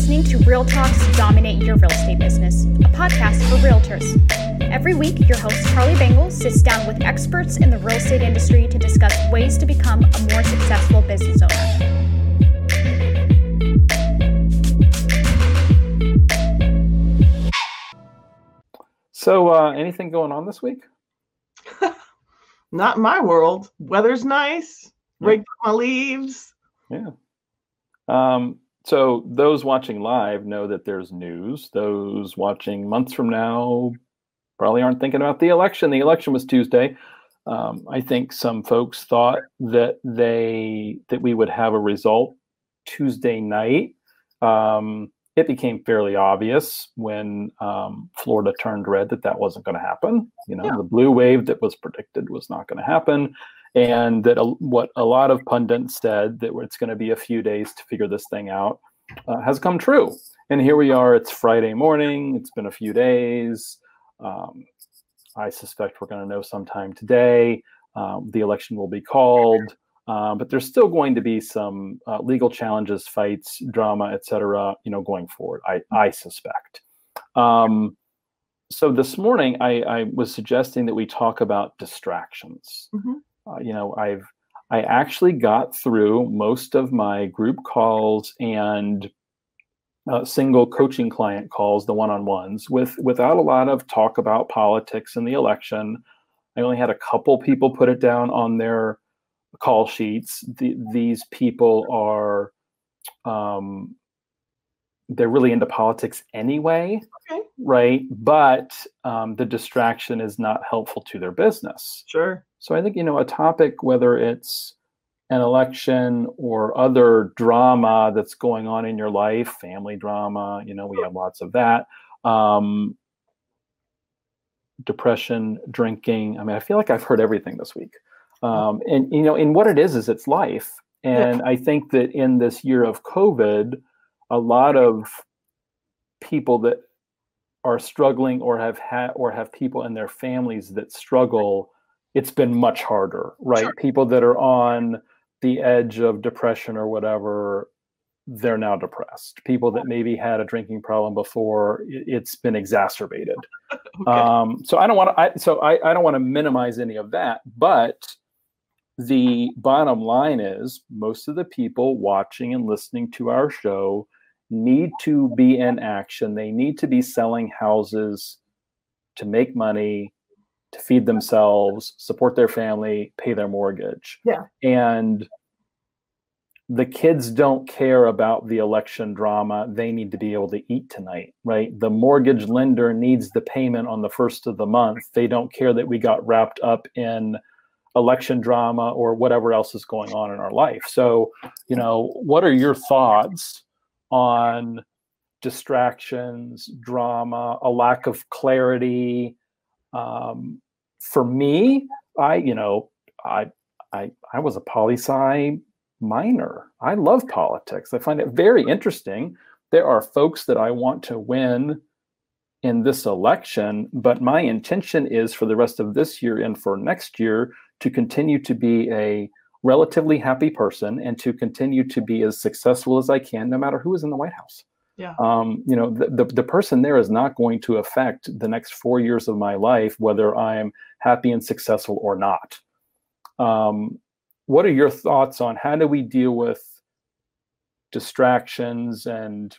listening to Real Talks Dominate Your Real Estate Business, a podcast for realtors. Every week, your host Carly Bangle sits down with experts in the real estate industry to discuss ways to become a more successful business owner. So, uh, anything going on this week? Not my world. Weather's nice. Raked my leaves. Yeah. Um, so those watching live know that there's news. Those watching months from now probably aren't thinking about the election. The election was Tuesday. Um, I think some folks thought that they that we would have a result Tuesday night. Um, it became fairly obvious when um, Florida turned red that that wasn't going to happen. You know, yeah. the blue wave that was predicted was not going to happen and that a, what a lot of pundits said that it's going to be a few days to figure this thing out uh, has come true. And here we are. It's Friday morning. It's been a few days. Um, I suspect we're going to know sometime today. Um, the election will be called, um, but there's still going to be some uh, legal challenges, fights, drama, etc. You know, going forward. I I suspect. Um, so this morning, I, I, was suggesting that we talk about distractions. Mm-hmm uh, you know, I've I actually got through most of my group calls and uh, single coaching client calls, the one-on-ones, with without a lot of talk about politics and the election. I only had a couple people put it down on their call sheets. The, these people are um, they're really into politics anyway, okay. right? But um, the distraction is not helpful to their business. Sure. So I think you know a topic, whether it's an election or other drama that's going on in your life, family drama. You know, we have lots of that. Um, depression, drinking. I mean, I feel like I've heard everything this week. Um, and you know, in what it is is it's life. And. I think that in this year of COVID a lot of people that are struggling or have had or have people in their families that struggle it's been much harder right sure. people that are on the edge of depression or whatever they're now depressed people that maybe had a drinking problem before it's been exacerbated okay. um, so i don't want to so I, I don't want to minimize any of that but the bottom line is most of the people watching and listening to our show need to be in action. They need to be selling houses to make money, to feed themselves, support their family, pay their mortgage. Yeah. And the kids don't care about the election drama. They need to be able to eat tonight, right? The mortgage lender needs the payment on the first of the month. They don't care that we got wrapped up in election drama or whatever else is going on in our life. So, you know, what are your thoughts on distractions, drama, a lack of clarity. Um, for me, I, you know, I, I, I was a poli sci minor. I love politics. I find it very interesting. There are folks that I want to win in this election, but my intention is for the rest of this year and for next year to continue to be a relatively happy person and to continue to be as successful as I can, no matter who is in the White House. Yeah. Um, you know, the, the, the person there is not going to affect the next four years of my life, whether I'm happy and successful or not. Um, what are your thoughts on how do we deal with distractions and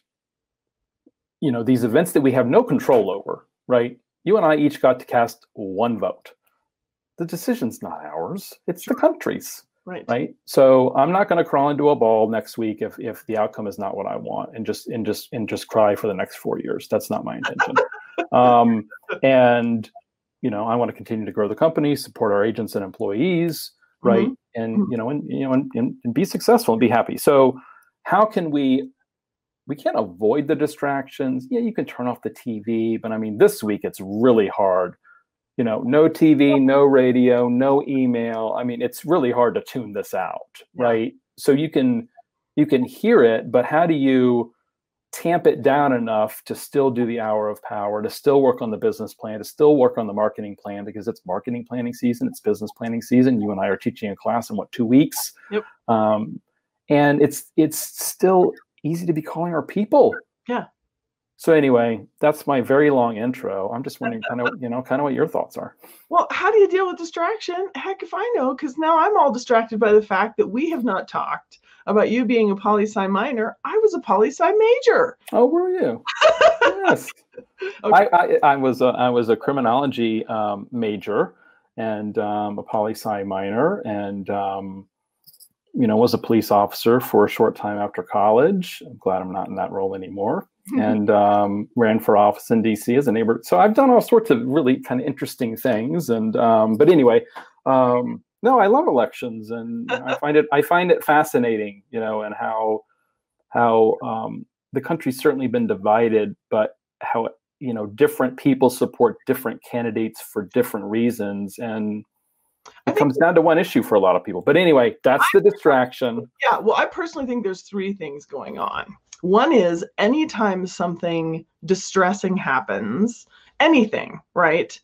you know these events that we have no control over right you and i each got to cast one vote the decision's not ours it's the country's Right. Right. So I'm not going to crawl into a ball next week if if the outcome is not what I want and just and just and just cry for the next four years. That's not my intention. um, and you know, I want to continue to grow the company, support our agents and employees, right? Mm-hmm. And mm-hmm. you know, and you know, and, and, and be successful and be happy. So how can we we can't avoid the distractions. Yeah, you can turn off the TV, but I mean, this week it's really hard you know no tv no radio no email. I mean it's really hard to tune this out right? So you can you can hear it but how do you tamp it down enough to still do the hour of power to still work on the business plan to still work on the marketing plan? Because it's marketing planning season it's business planning season. You and i are teaching a class in what two weeks? Yep. um, and it's it's still easy to be calling our people. Yeah. So anyway, that's my very long intro. I'm just wondering, kind of, you know, kind of what your thoughts are. Well, how do you deal with distraction? Heck, if I know, because now I'm all distracted by the fact that we have not talked about you being a poli sci minor. I was a poli sci major. Oh, were you? yes. Okay. I, I, I, was a, I was a criminology um, major and um, a poli sci minor, and um, you know was a police officer for a short time after college. I'm glad I'm not in that role anymore. and um, ran for office in DC as a neighbor. So I've done all sorts of really kind of interesting things. And um, but anyway, um, no, I love elections, and I find it I find it fascinating, you know, and how how um, the country's certainly been divided, but how you know different people support different candidates for different reasons, and it comes down to one issue for a lot of people. But anyway, that's the distraction. Yeah, well, I personally think there's three things going on. One is anytime something distressing happens, anything, right?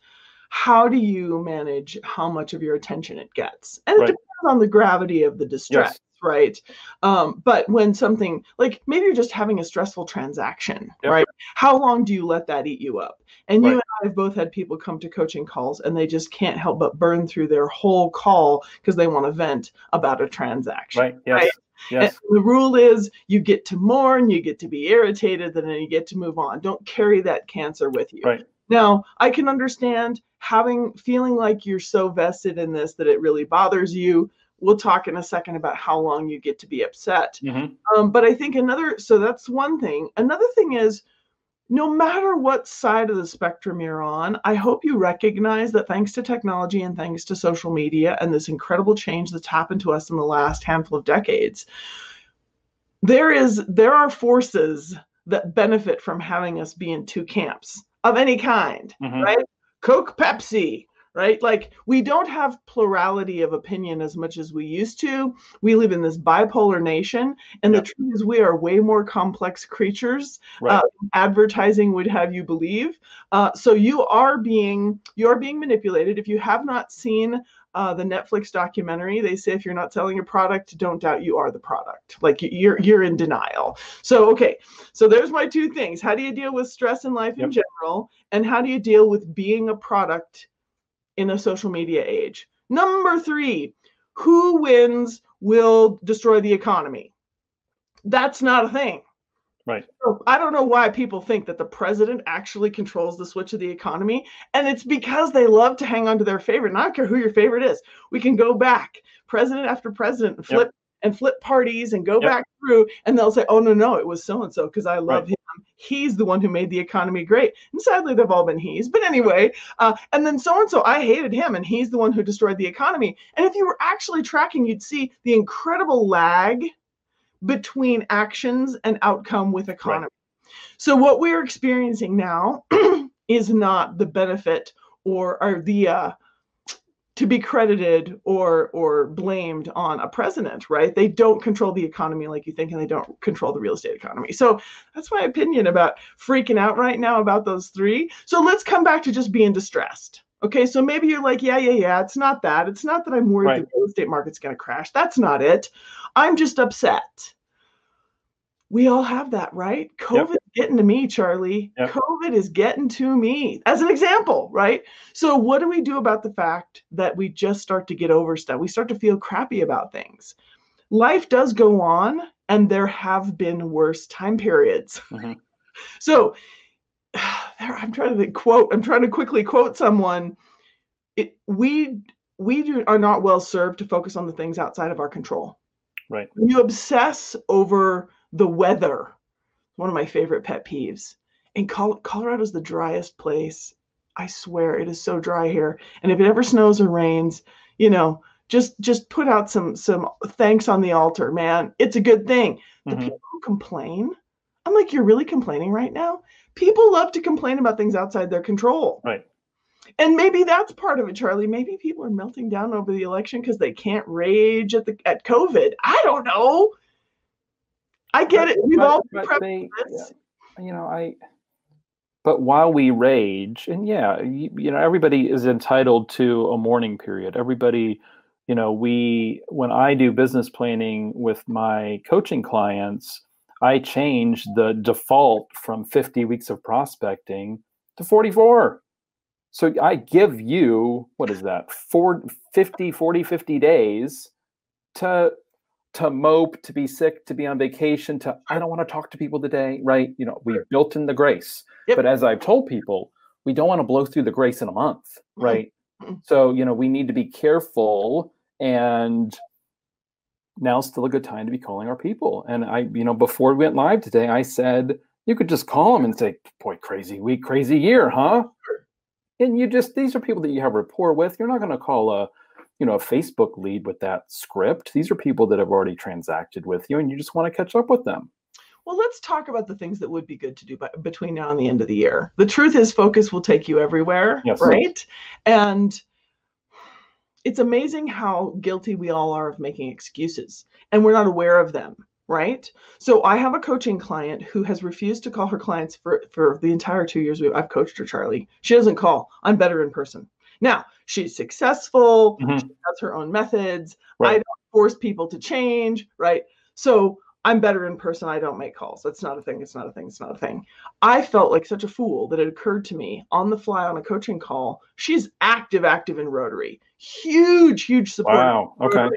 How do you manage how much of your attention it gets? And right. it depends on the gravity of the distress. Yes right? Um, but when something like maybe you're just having a stressful transaction, yep. right? How long do you let that eat you up? And right. you and I have both had people come to coaching calls and they just can't help but burn through their whole call because they want to vent about a transaction. Right. Yes. Right? Yes. And the rule is you get to mourn, you get to be irritated, and then you get to move on. Don't carry that cancer with you. Right. Now, I can understand having feeling like you're so vested in this that it really bothers you we'll talk in a second about how long you get to be upset. Mm-hmm. Um, but I think another, so that's one thing. Another thing is, no matter what side of the spectrum you're on, I hope you recognize that thanks to technology and thanks to social media and this incredible change that's happened to us in the last handful of decades, there is there are forces that benefit from having us be in two camps of any kind, mm-hmm. right? Coke, Pepsi, right? Like we don't have plurality of opinion as much as we used to. We live in this bipolar nation, and the truth is, we are way more complex creatures. Right. Uh, advertising would have you believe. Uh, so you are being you are being manipulated. If you have not seen uh, the Netflix documentary, they say if you're not selling a product, don't doubt you are the product. Like you're you're in denial. So okay, so there's my two things. How do you deal with stress in life yep. in general, and how do you deal with being a product in a social media age. Number three, who wins will destroy the economy. That's not a thing. Right. So I don't know why people think that the president actually controls the switch of the economy. And it's because they love to hang on to their favorite. And I don't care who your favorite is. We can go back, president after president, and flip yep. and flip parties and go yep. back through, and they'll say, Oh no, no, it was so and so because I love right. him he's the one who made the economy great. And sadly, they've all been he's. But anyway, uh, and then so and so, I hated him, and he's the one who destroyed the economy. And if you were actually tracking, you'd see the incredible lag between actions and outcome with economy. Right. So what we're experiencing now is not the benefit or, or the uh, to be credited or or blamed on a president right? They don't control the economy like you think and they don't control the real estate economy. So that's my opinion about freaking out right now about those three. So let's come back to just being distressed okay? So maybe you're like yeah yeah yeah it's not that it's not that i'm worried right. the real estate market's going to crash. That's not it. I'm just upset. We all have that, right? COVID yep. Getting to me, Charlie. Yep. COVID is getting to me, as an example, right? So, what do we do about the fact that we just start to get over stuff? We start to feel crappy about things. Life does go on, and there have been worse time periods. Mm-hmm. So, there, I'm trying to quote. I'm trying to quickly quote someone. It, we we do, are not well served to focus on the things outside of our control. Right. When you obsess over the weather, one of my favorite pet peeves. And Col- Colorado's the driest place. I swear it is so dry here. And if it ever snows or rains, you know, just just put out some some thanks on the altar, man. It's a good thing. The mm-hmm. people who complain, I'm like, you're really complaining right now? People love to complain about things outside their control. Right. And maybe that's part of it, Charlie. Maybe people are melting down over the election because they can't rage at the at COVID. I don't know. I get it. We've but, all but they, you know, I. But while we rage, and yeah, you, you know, everybody is entitled to a mourning period. Everybody, you know, we when I do business planning with my coaching clients, I change the default from 50 weeks of prospecting to 44. So I give you, what is that, four, 50, 40, 50 days to to mope, to be sick, to be on vacation, to I don't want to talk to people today, right? You know, we built in the grace. Yep. But as I've told people, we don't want to blow through the grace in a month, right? Mm-hmm. So, you know, we need to be careful and now's still a good time to be calling our people. And I, you know, before we went live today, I said you could just call them and say, "Boy, crazy week, crazy year, huh?" And you just these are people that you have rapport with. You're not going to call a you know a facebook lead with that script. These are people that have already transacted with you and you just want to catch up with them. Well let's talk about the things that would be good to do by, between now and the end of the year. The truth is focus will take you everywhere yes. right? And it's amazing how guilty we all are of making excuses and we're not aware of them right? So i have a coaching client who has refused to call her clients for for the entire two years we, i've coached her charlie. She doesn't call. I'm better in person now, she's successful, mm-hmm. she has her own methods. Right. I don't force people to change, right? So I'm better in person. I don't make calls. That's not a thing. It's not a thing. It's not a thing. I felt like such a fool that it occurred to me on the fly on a coaching call. She's active, active in Rotary. Huge, huge support. Wow. Okay.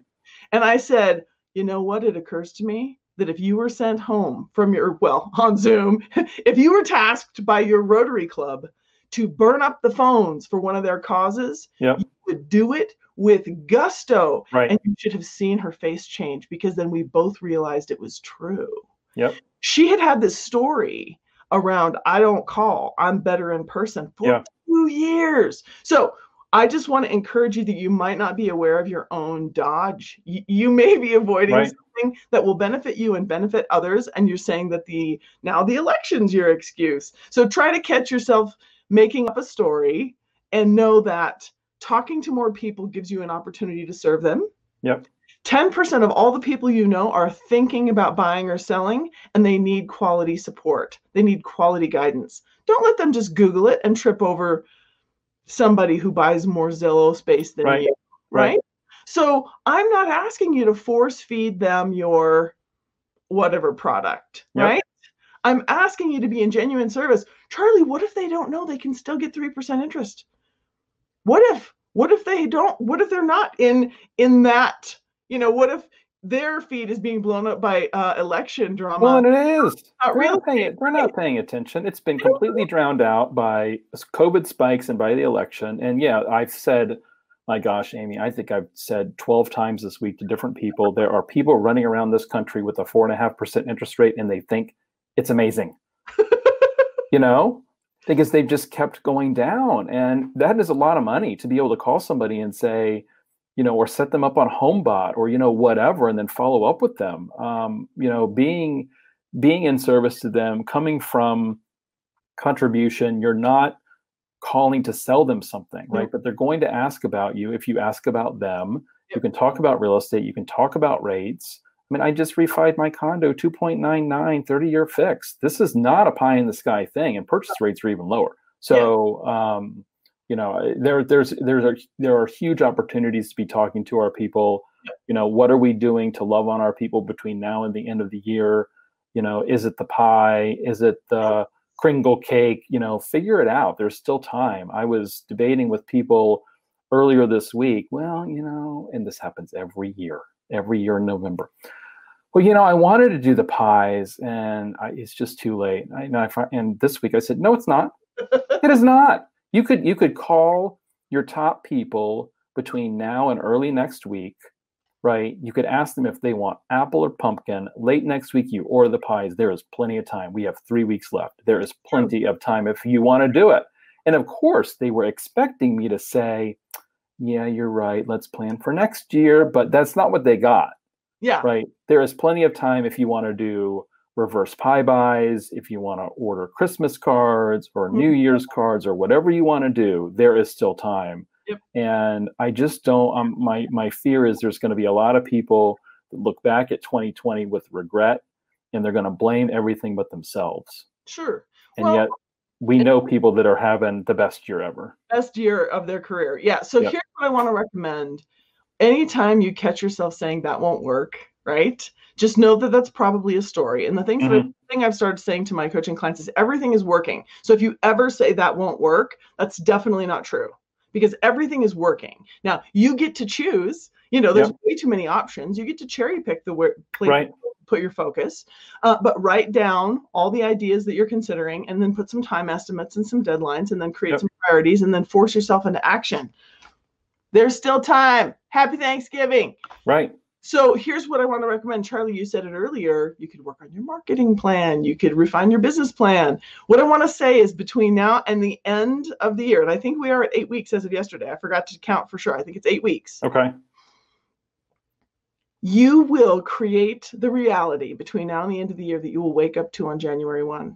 And I said, you know what? It occurs to me that if you were sent home from your, well, on Zoom, if you were tasked by your Rotary Club to burn up the phones for one of their causes, yep. you would do it with gusto. Right. And you should have seen her face change because then we both realized it was true. Yep. She had had this story around I don't call, I'm better in person for yeah. two years. So I just want to encourage you that you might not be aware of your own dodge. You, you may be avoiding right. something that will benefit you and benefit others. And you're saying that the now the election's your excuse. So try to catch yourself making up a story and know that talking to more people gives you an opportunity to serve them. Yep. 10% of all the people you know are thinking about buying or selling and they need quality support. They need quality guidance. Don't let them just Google it and trip over somebody who buys more Zillow space than right. you. Right? right? So I'm not asking you to force feed them your whatever product, yep. right? I'm asking you to be in genuine service. Charlie, what if they don't know they can still get 3% interest? What if what if they don't what if they're not in in that, you know, what if their feed is being blown up by uh, election drama. Well, and it is. Not we're, not paying, we're not paying attention. It's been completely drowned out by COVID spikes and by the election. And yeah, I've said, my gosh, Amy, I think I've said 12 times this week to different people there are people running around this country with a four and a half percent interest rate and they think it's amazing. you know, because they've just kept going down. And that is a lot of money to be able to call somebody and say, you know, or set them up on HomeBot or, you know, whatever, and then follow up with them. Um, you know, being being in service to them, coming from contribution, you're not calling to sell them something, right? But they're going to ask about you. If you ask about them, you can talk about real estate, you can talk about rates. I mean, I just refied my condo 2.99 30 year fix. This is not a pie in the sky thing, and purchase rates are even lower. So, yeah. um, you know, there there's there's a, there are huge opportunities to be talking to our people. You know, what are we doing to love on our people between now and the end of the year? You know, is it the pie? Is it the Kringle cake? You know, figure it out. There's still time. I was debating with people earlier this week. Well, you know, and this happens every year, every year in November well, you know, I wanted to do the pies, and I, it's just too late. I, and, I, and this week I said, no, it's not. it is not. You could you could call your top people between now and early next week, right? You could ask them if they want apple or pumpkin. Late next week, you order the pies. There is plenty of time. We have three weeks left. There is plenty of time if you want to do it. And of course, they were expecting me to say, yeah, you're right. Let's plan for next year. But that's not what they got. Yeah. Right. There is plenty of time if you want to do reverse pie buys, if you want to order Christmas cards or New mm-hmm. Year's cards or whatever you want to do, there is still time. Yep. And I just don't um, my my fear is there's going to be a lot of people that look back at 2020 with regret and they're going to blame everything but themselves. Sure. And well, yet we know people that are having the best year ever. Best year of their career. Yeah. So yep. here's what I want to recommend anytime you catch yourself saying that won't work, right? Just know that that's probably a story. And the thing, Mhm. the thing I've started saying to my coaching clients is everything is working. So if you ever say that won't work, that's definitely not true because everything is working. Now you get to choose. You know, there's Yep. way too many options. You get to cherry pick the where place Right. put your focus, uh, but write down all the ideas that you're considering, and then put some time estimates and some deadlines, and then create Yep. some priorities, and then force yourself into action. There's still time. Happy Thanksgiving. Right. So here's what I want to recommend. Charlie, you said it earlier. You could work on your marketing plan. You could refine your business plan. What I want to say is between now and the end of the year, and I think we are at eight weeks as of yesterday. I forgot to count for sure. I think it's eight weeks. Okay. You will create the reality between now and the end of the year that you will wake up to on January 1.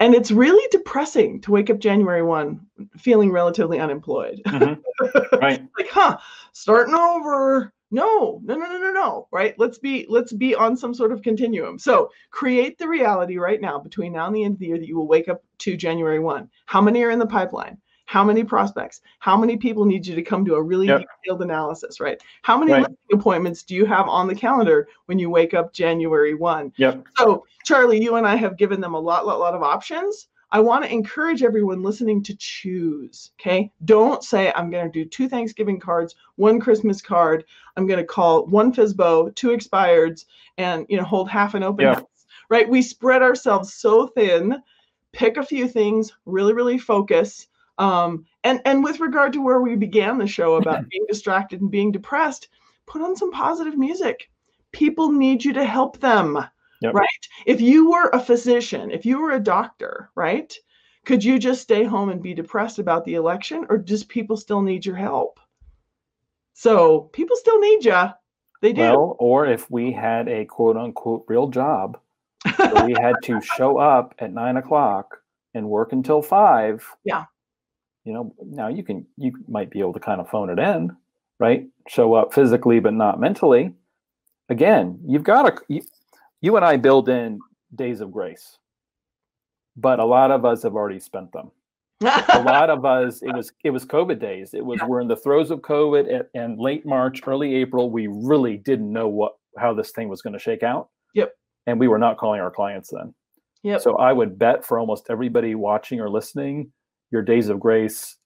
And it's really depressing to wake up January 1 feeling relatively unemployed. Mhm. Right. like, huh, starting over. No, no, no, no, no, no. Right? Let's be let's be on some sort of continuum. So create the reality right now between now and the end of the year that you will wake up to January 1. How many are in the pipeline? How many prospects? How many people need you to come to a really Yep. detailed analysis, right? How many Right. listing appointments do you have on the calendar when you wake up January 1? Yep. So, Charlie, you and I have given them a lot, lot, lot of options. I want to encourage everyone listening to choose. Okay. Don't say, I'm going to do two Thanksgiving cards, one Christmas card. I'm going to call one FSBO, two expireds, and, you know, hold half an open Yeah. house. Right. We spread ourselves so thin. Pick a few things, really, really focus. Um, and, and with regard to where we began the show about being distracted and being depressed, put on some positive music. People need you to help them Yep. right? If you were a physician, if you were a doctor, right? Could you just stay home and be depressed about the election, or does people still need your help? So people still need you. They do. Well, or if we had a quote unquote real job, where we had to show up at nine o'clock and work until five. Yeah. You know, now you can you might be able to kind of phone it in, right? Show up physically but not mentally. Again, you've got to you, you and I build in days of grace. But a lot of us have already spent them. a lot of us it was it was covid days it was we're in the throes of covid and, and late march early april we really didn't know what how this thing was going to shake out Yep. and we were not calling our clients then Yep. so i would bet for almost everybody watching or listening your days of grace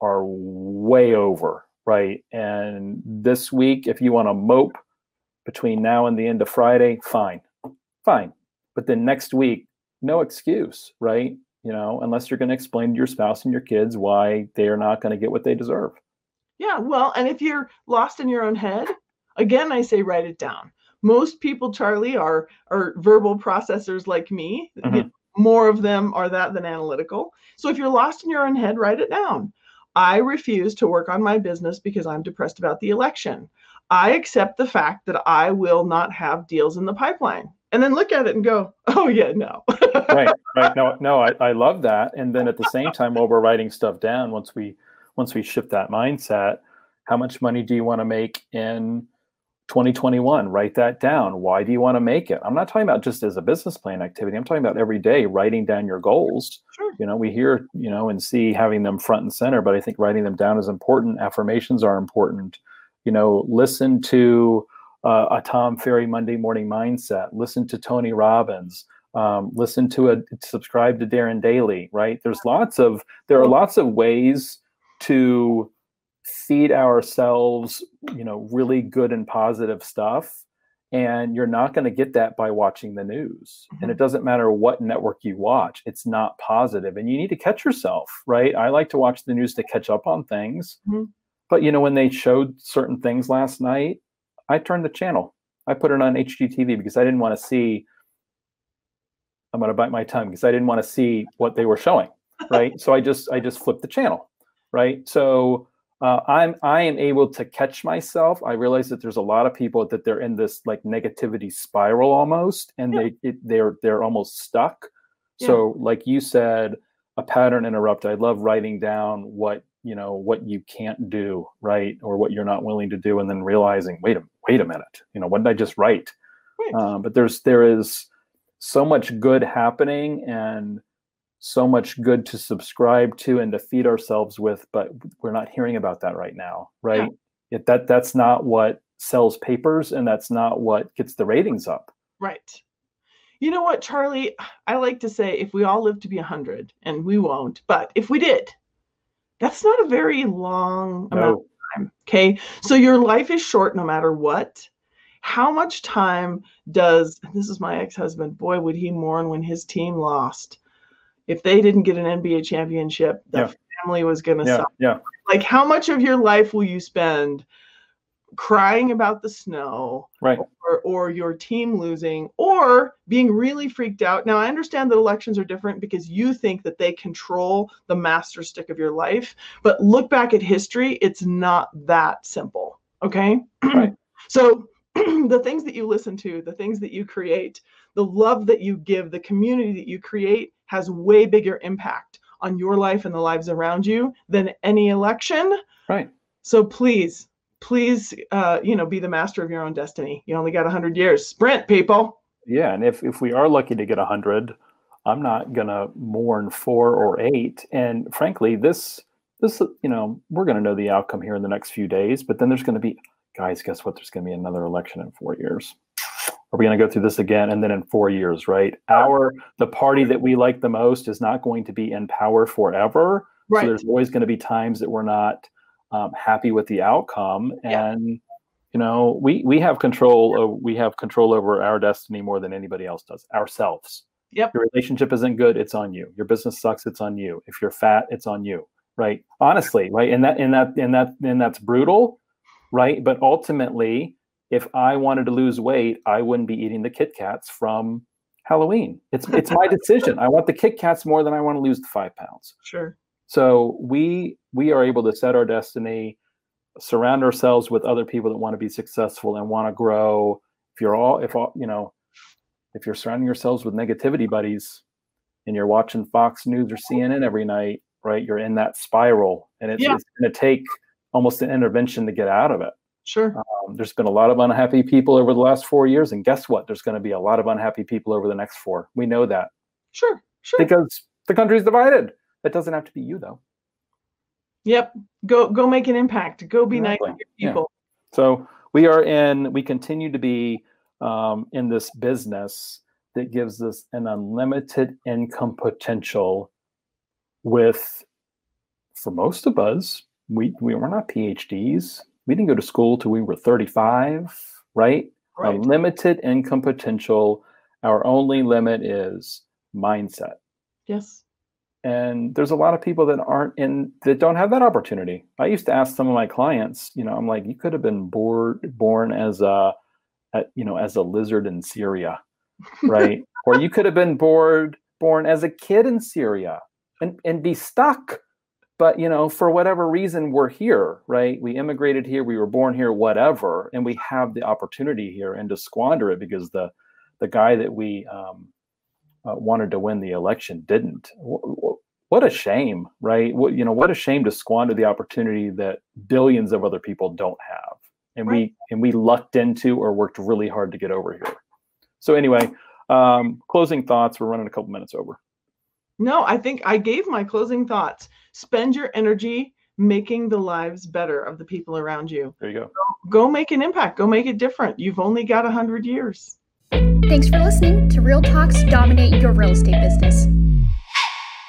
are way over right and this week if you want to mope between now and the end of friday fine fine but then next week no excuse right you know, unless you're going to explain to your spouse and your kids why they are not going to get what they deserve. Yeah, well, and if you're lost in your own head, again, I say write it down. Most people, Charlie, are are verbal processors like me. Mhm. You know, More of them are that than analytical. So if you're lost in your own head, write it down. I refuse to work on my business because I'm depressed about the election. I accept the fact that I will not have deals in the pipeline. And then look at it and go, oh yeah, no. right, right. No, no, I, I love that. And then at the same time, while we're writing stuff down, once we once we shift that mindset, how much money do you want to make in 2021? Write that down. Why do you want to make it? I'm not talking about just as a business plan activity. I'm talking about every day writing down your goals. Sure. You know, we hear, you know, and see having them front and center, but I think writing them down is important. Affirmations are important. You know, listen to uh, a Tom Ferry Monday Morning Mindset. Listen to Tony Robbins. Um, listen to a subscribe to Darren Daily. Right? There's lots of there are lots of ways to feed ourselves, you know, really good and positive stuff. And you're not going to get that by watching the news. And it doesn't matter what network you watch, it's not positive. And you need to catch yourself, right? I like to watch the news to catch up on things. Mhm. But, you know, when they showed certain things last night, I turned the channel. I put it on HGTV because I didn't want to see. I'm going to bite my tongue because I didn't want to see what they were showing, right? so I just I just flipped the channel, right? So uh, I'm I am able to catch myself. I realize that there's a lot of people that they're in this like negativity spiral almost, and Yeah. they it, they're they're almost stuck. So like you said, a pattern interrupt. I love writing down what you know what you can't do, right, or what you're not willing to do, and then realizing, wait a wait a minute, you know, what did I just write? Right. Um, but there's there is so much good happening and so much good to subscribe to and to feed ourselves with, but we're not hearing about that right now, right? It, that that's not what sells papers and that's not what gets the ratings up. Right. You know what, Charlie? I like to say if we all live to be 100, and we won't, but if we did, that's not a very long no. amount of time. Okay. So your life is short no matter what. How much time does, this is my ex husband, boy, would he mourn when his team lost. If they didn't get an NBA championship, the yeah. family was going to yeah, suffer. Yeah. Like, how much of your life will you spend crying about the snow right or, or your team losing or being really freaked out now i understand that elections are different because you think that they control the master stick of your life but look back at history it's not that simple okay right. so the things that you listen to the things that you create the love that you give the community that you create has way bigger impact on your life and the lives around you than any election. Right. So please please uh, you know be the master of your own destiny. You only got 100 years. Sprint people. Yeah and if if we are lucky to get 100 i'm not gonna mourn four or eight. And frankly this this you know we're gonna know the outcome here in the next few days but then there's gonna be guys guess what? There's gonna be another election in four years are we going to go through this again and then in four years right? Our the party that we like the most is not going to be in power forever. Right. so there's always going to be times that we're not um, happy with the outcome. And yeah. you know we we have control of, we have control over our destiny more than anybody else does ourselves. Yep. Your relationship isn't good it's on you. Your business sucks it's on you. If you're fat it's on you right? Honestly right? And that and that and that and that's brutal right? But ultimately if i wanted to lose weight i wouldn't be eating the kit kats from halloween it's it's my decision i want the kit kats more than i want to lose the five pounds sure so we we are able to set our destiny, surround ourselves with other people that want to be successful and want to grow. If you're all if all you know, if you're surrounding yourselves with negativity buddies and you're watching Fox News or CNN every night, right? You're in that spiral and it's, yeah. it's going to take almost an intervention to get out of it. Sure. Um, there's been a lot of unhappy people over the last four years, and guess what? There's going to be a lot of unhappy people over the next four. We know that. Sure. Sure. Because the country's divided. That doesn't have to be you though. Yep. Go go make an impact. Go be exactly. nice to your people. Yeah. So we are in. We continue to be um, in this business that gives us an unlimited income potential. With, for most of us, we we were not PhDs. We didn't go to school till we were thirty five. Right? right. A limited income potential. Our only limit is mindset. Yes and there's a lot of people that aren't in that don't have that opportunity i used to ask some of my clients you know i'm like you could have been born born as a, a you know as a lizard in syria right or you could have been born born as a kid in syria and and be stuck but you know for whatever reason we're here right we immigrated here we were born here whatever and we have the opportunity here and to squander it because the the guy that we um, uh, wanted to win the election didn't. What a shame, right? What, you know, what a shame to squander the opportunity that billions of other people don't have, and right. we and we lucked into or worked really hard to get over here. So anyway, um, closing thoughts. We're running a couple minutes over. No, I think I gave my closing thoughts. Spend your energy making the lives better of the people around you. There you go. Go, go make an impact. Go make it different. You've only got a hundred years. Thanks for listening to Real Talks Dominate Your Real Estate Business.